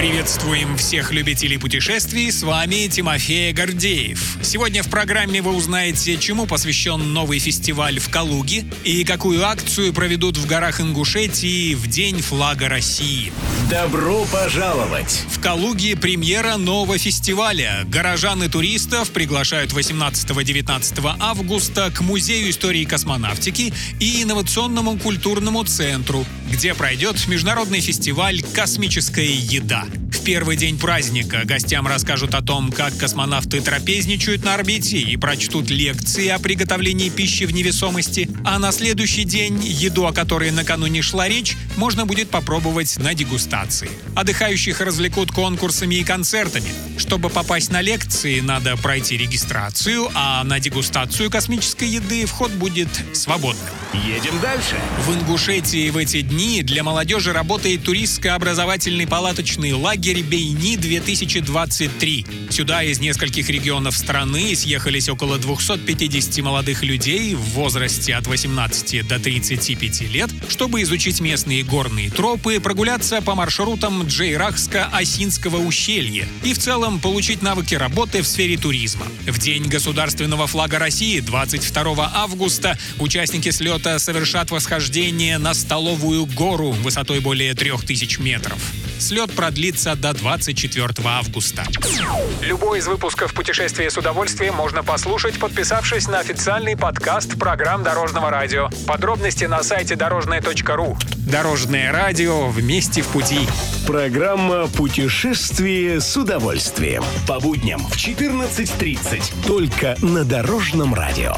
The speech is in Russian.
Приветствуем всех любителей путешествий, с вами Тимофей Гордеев. Сегодня в программе вы узнаете, чему посвящен новый фестиваль в Калуге и какую акцию проведут в горах Ингушетии в День флага России. Добро пожаловать! В Калуге премьера нового фестиваля. Горожан и туристов приглашают 18-19 августа к Музею истории космонавтики и инновационному культурному центру, где пройдет международный фестиваль «Космическая еда». Первый день праздника гостям расскажут о том, как космонавты трапезничают на орбите и прочтут лекции о приготовлении пищи в невесомости, а на следующий день еду, о которой накануне шла речь, можно будет попробовать на дегустации. Отдыхающих развлекут конкурсами и концертами. Чтобы попасть на лекции, надо пройти регистрацию, а на дегустацию космической еды вход будет свободным. Едем дальше. В Ингушетии в эти дни для молодежи работает туристско-образовательный палаточный лагерь «Бейни-2023». Сюда из нескольких регионов страны съехались около 250 молодых людей в возрасте от 18 до 35 лет, чтобы изучить местные горные тропы, прогуляться по маршрутам Джейрахско-Осинского ущелья и в целом получить навыки работы в сфере туризма. В День государственного флага России 22 августа участники слета совершат восхождение на Столовую гору высотой более 3000 метров. Слет продлится до 24 августа. Любой из выпусков «Путешествия с удовольствием» можно послушать, подписавшись на официальный подкаст программ Дорожного радио. Подробности на сайте дорожное.ру. Дорожное радио вместе в пути. Программа «Путешествие с удовольствием». По будням в 14.30. Только на Дорожном радио.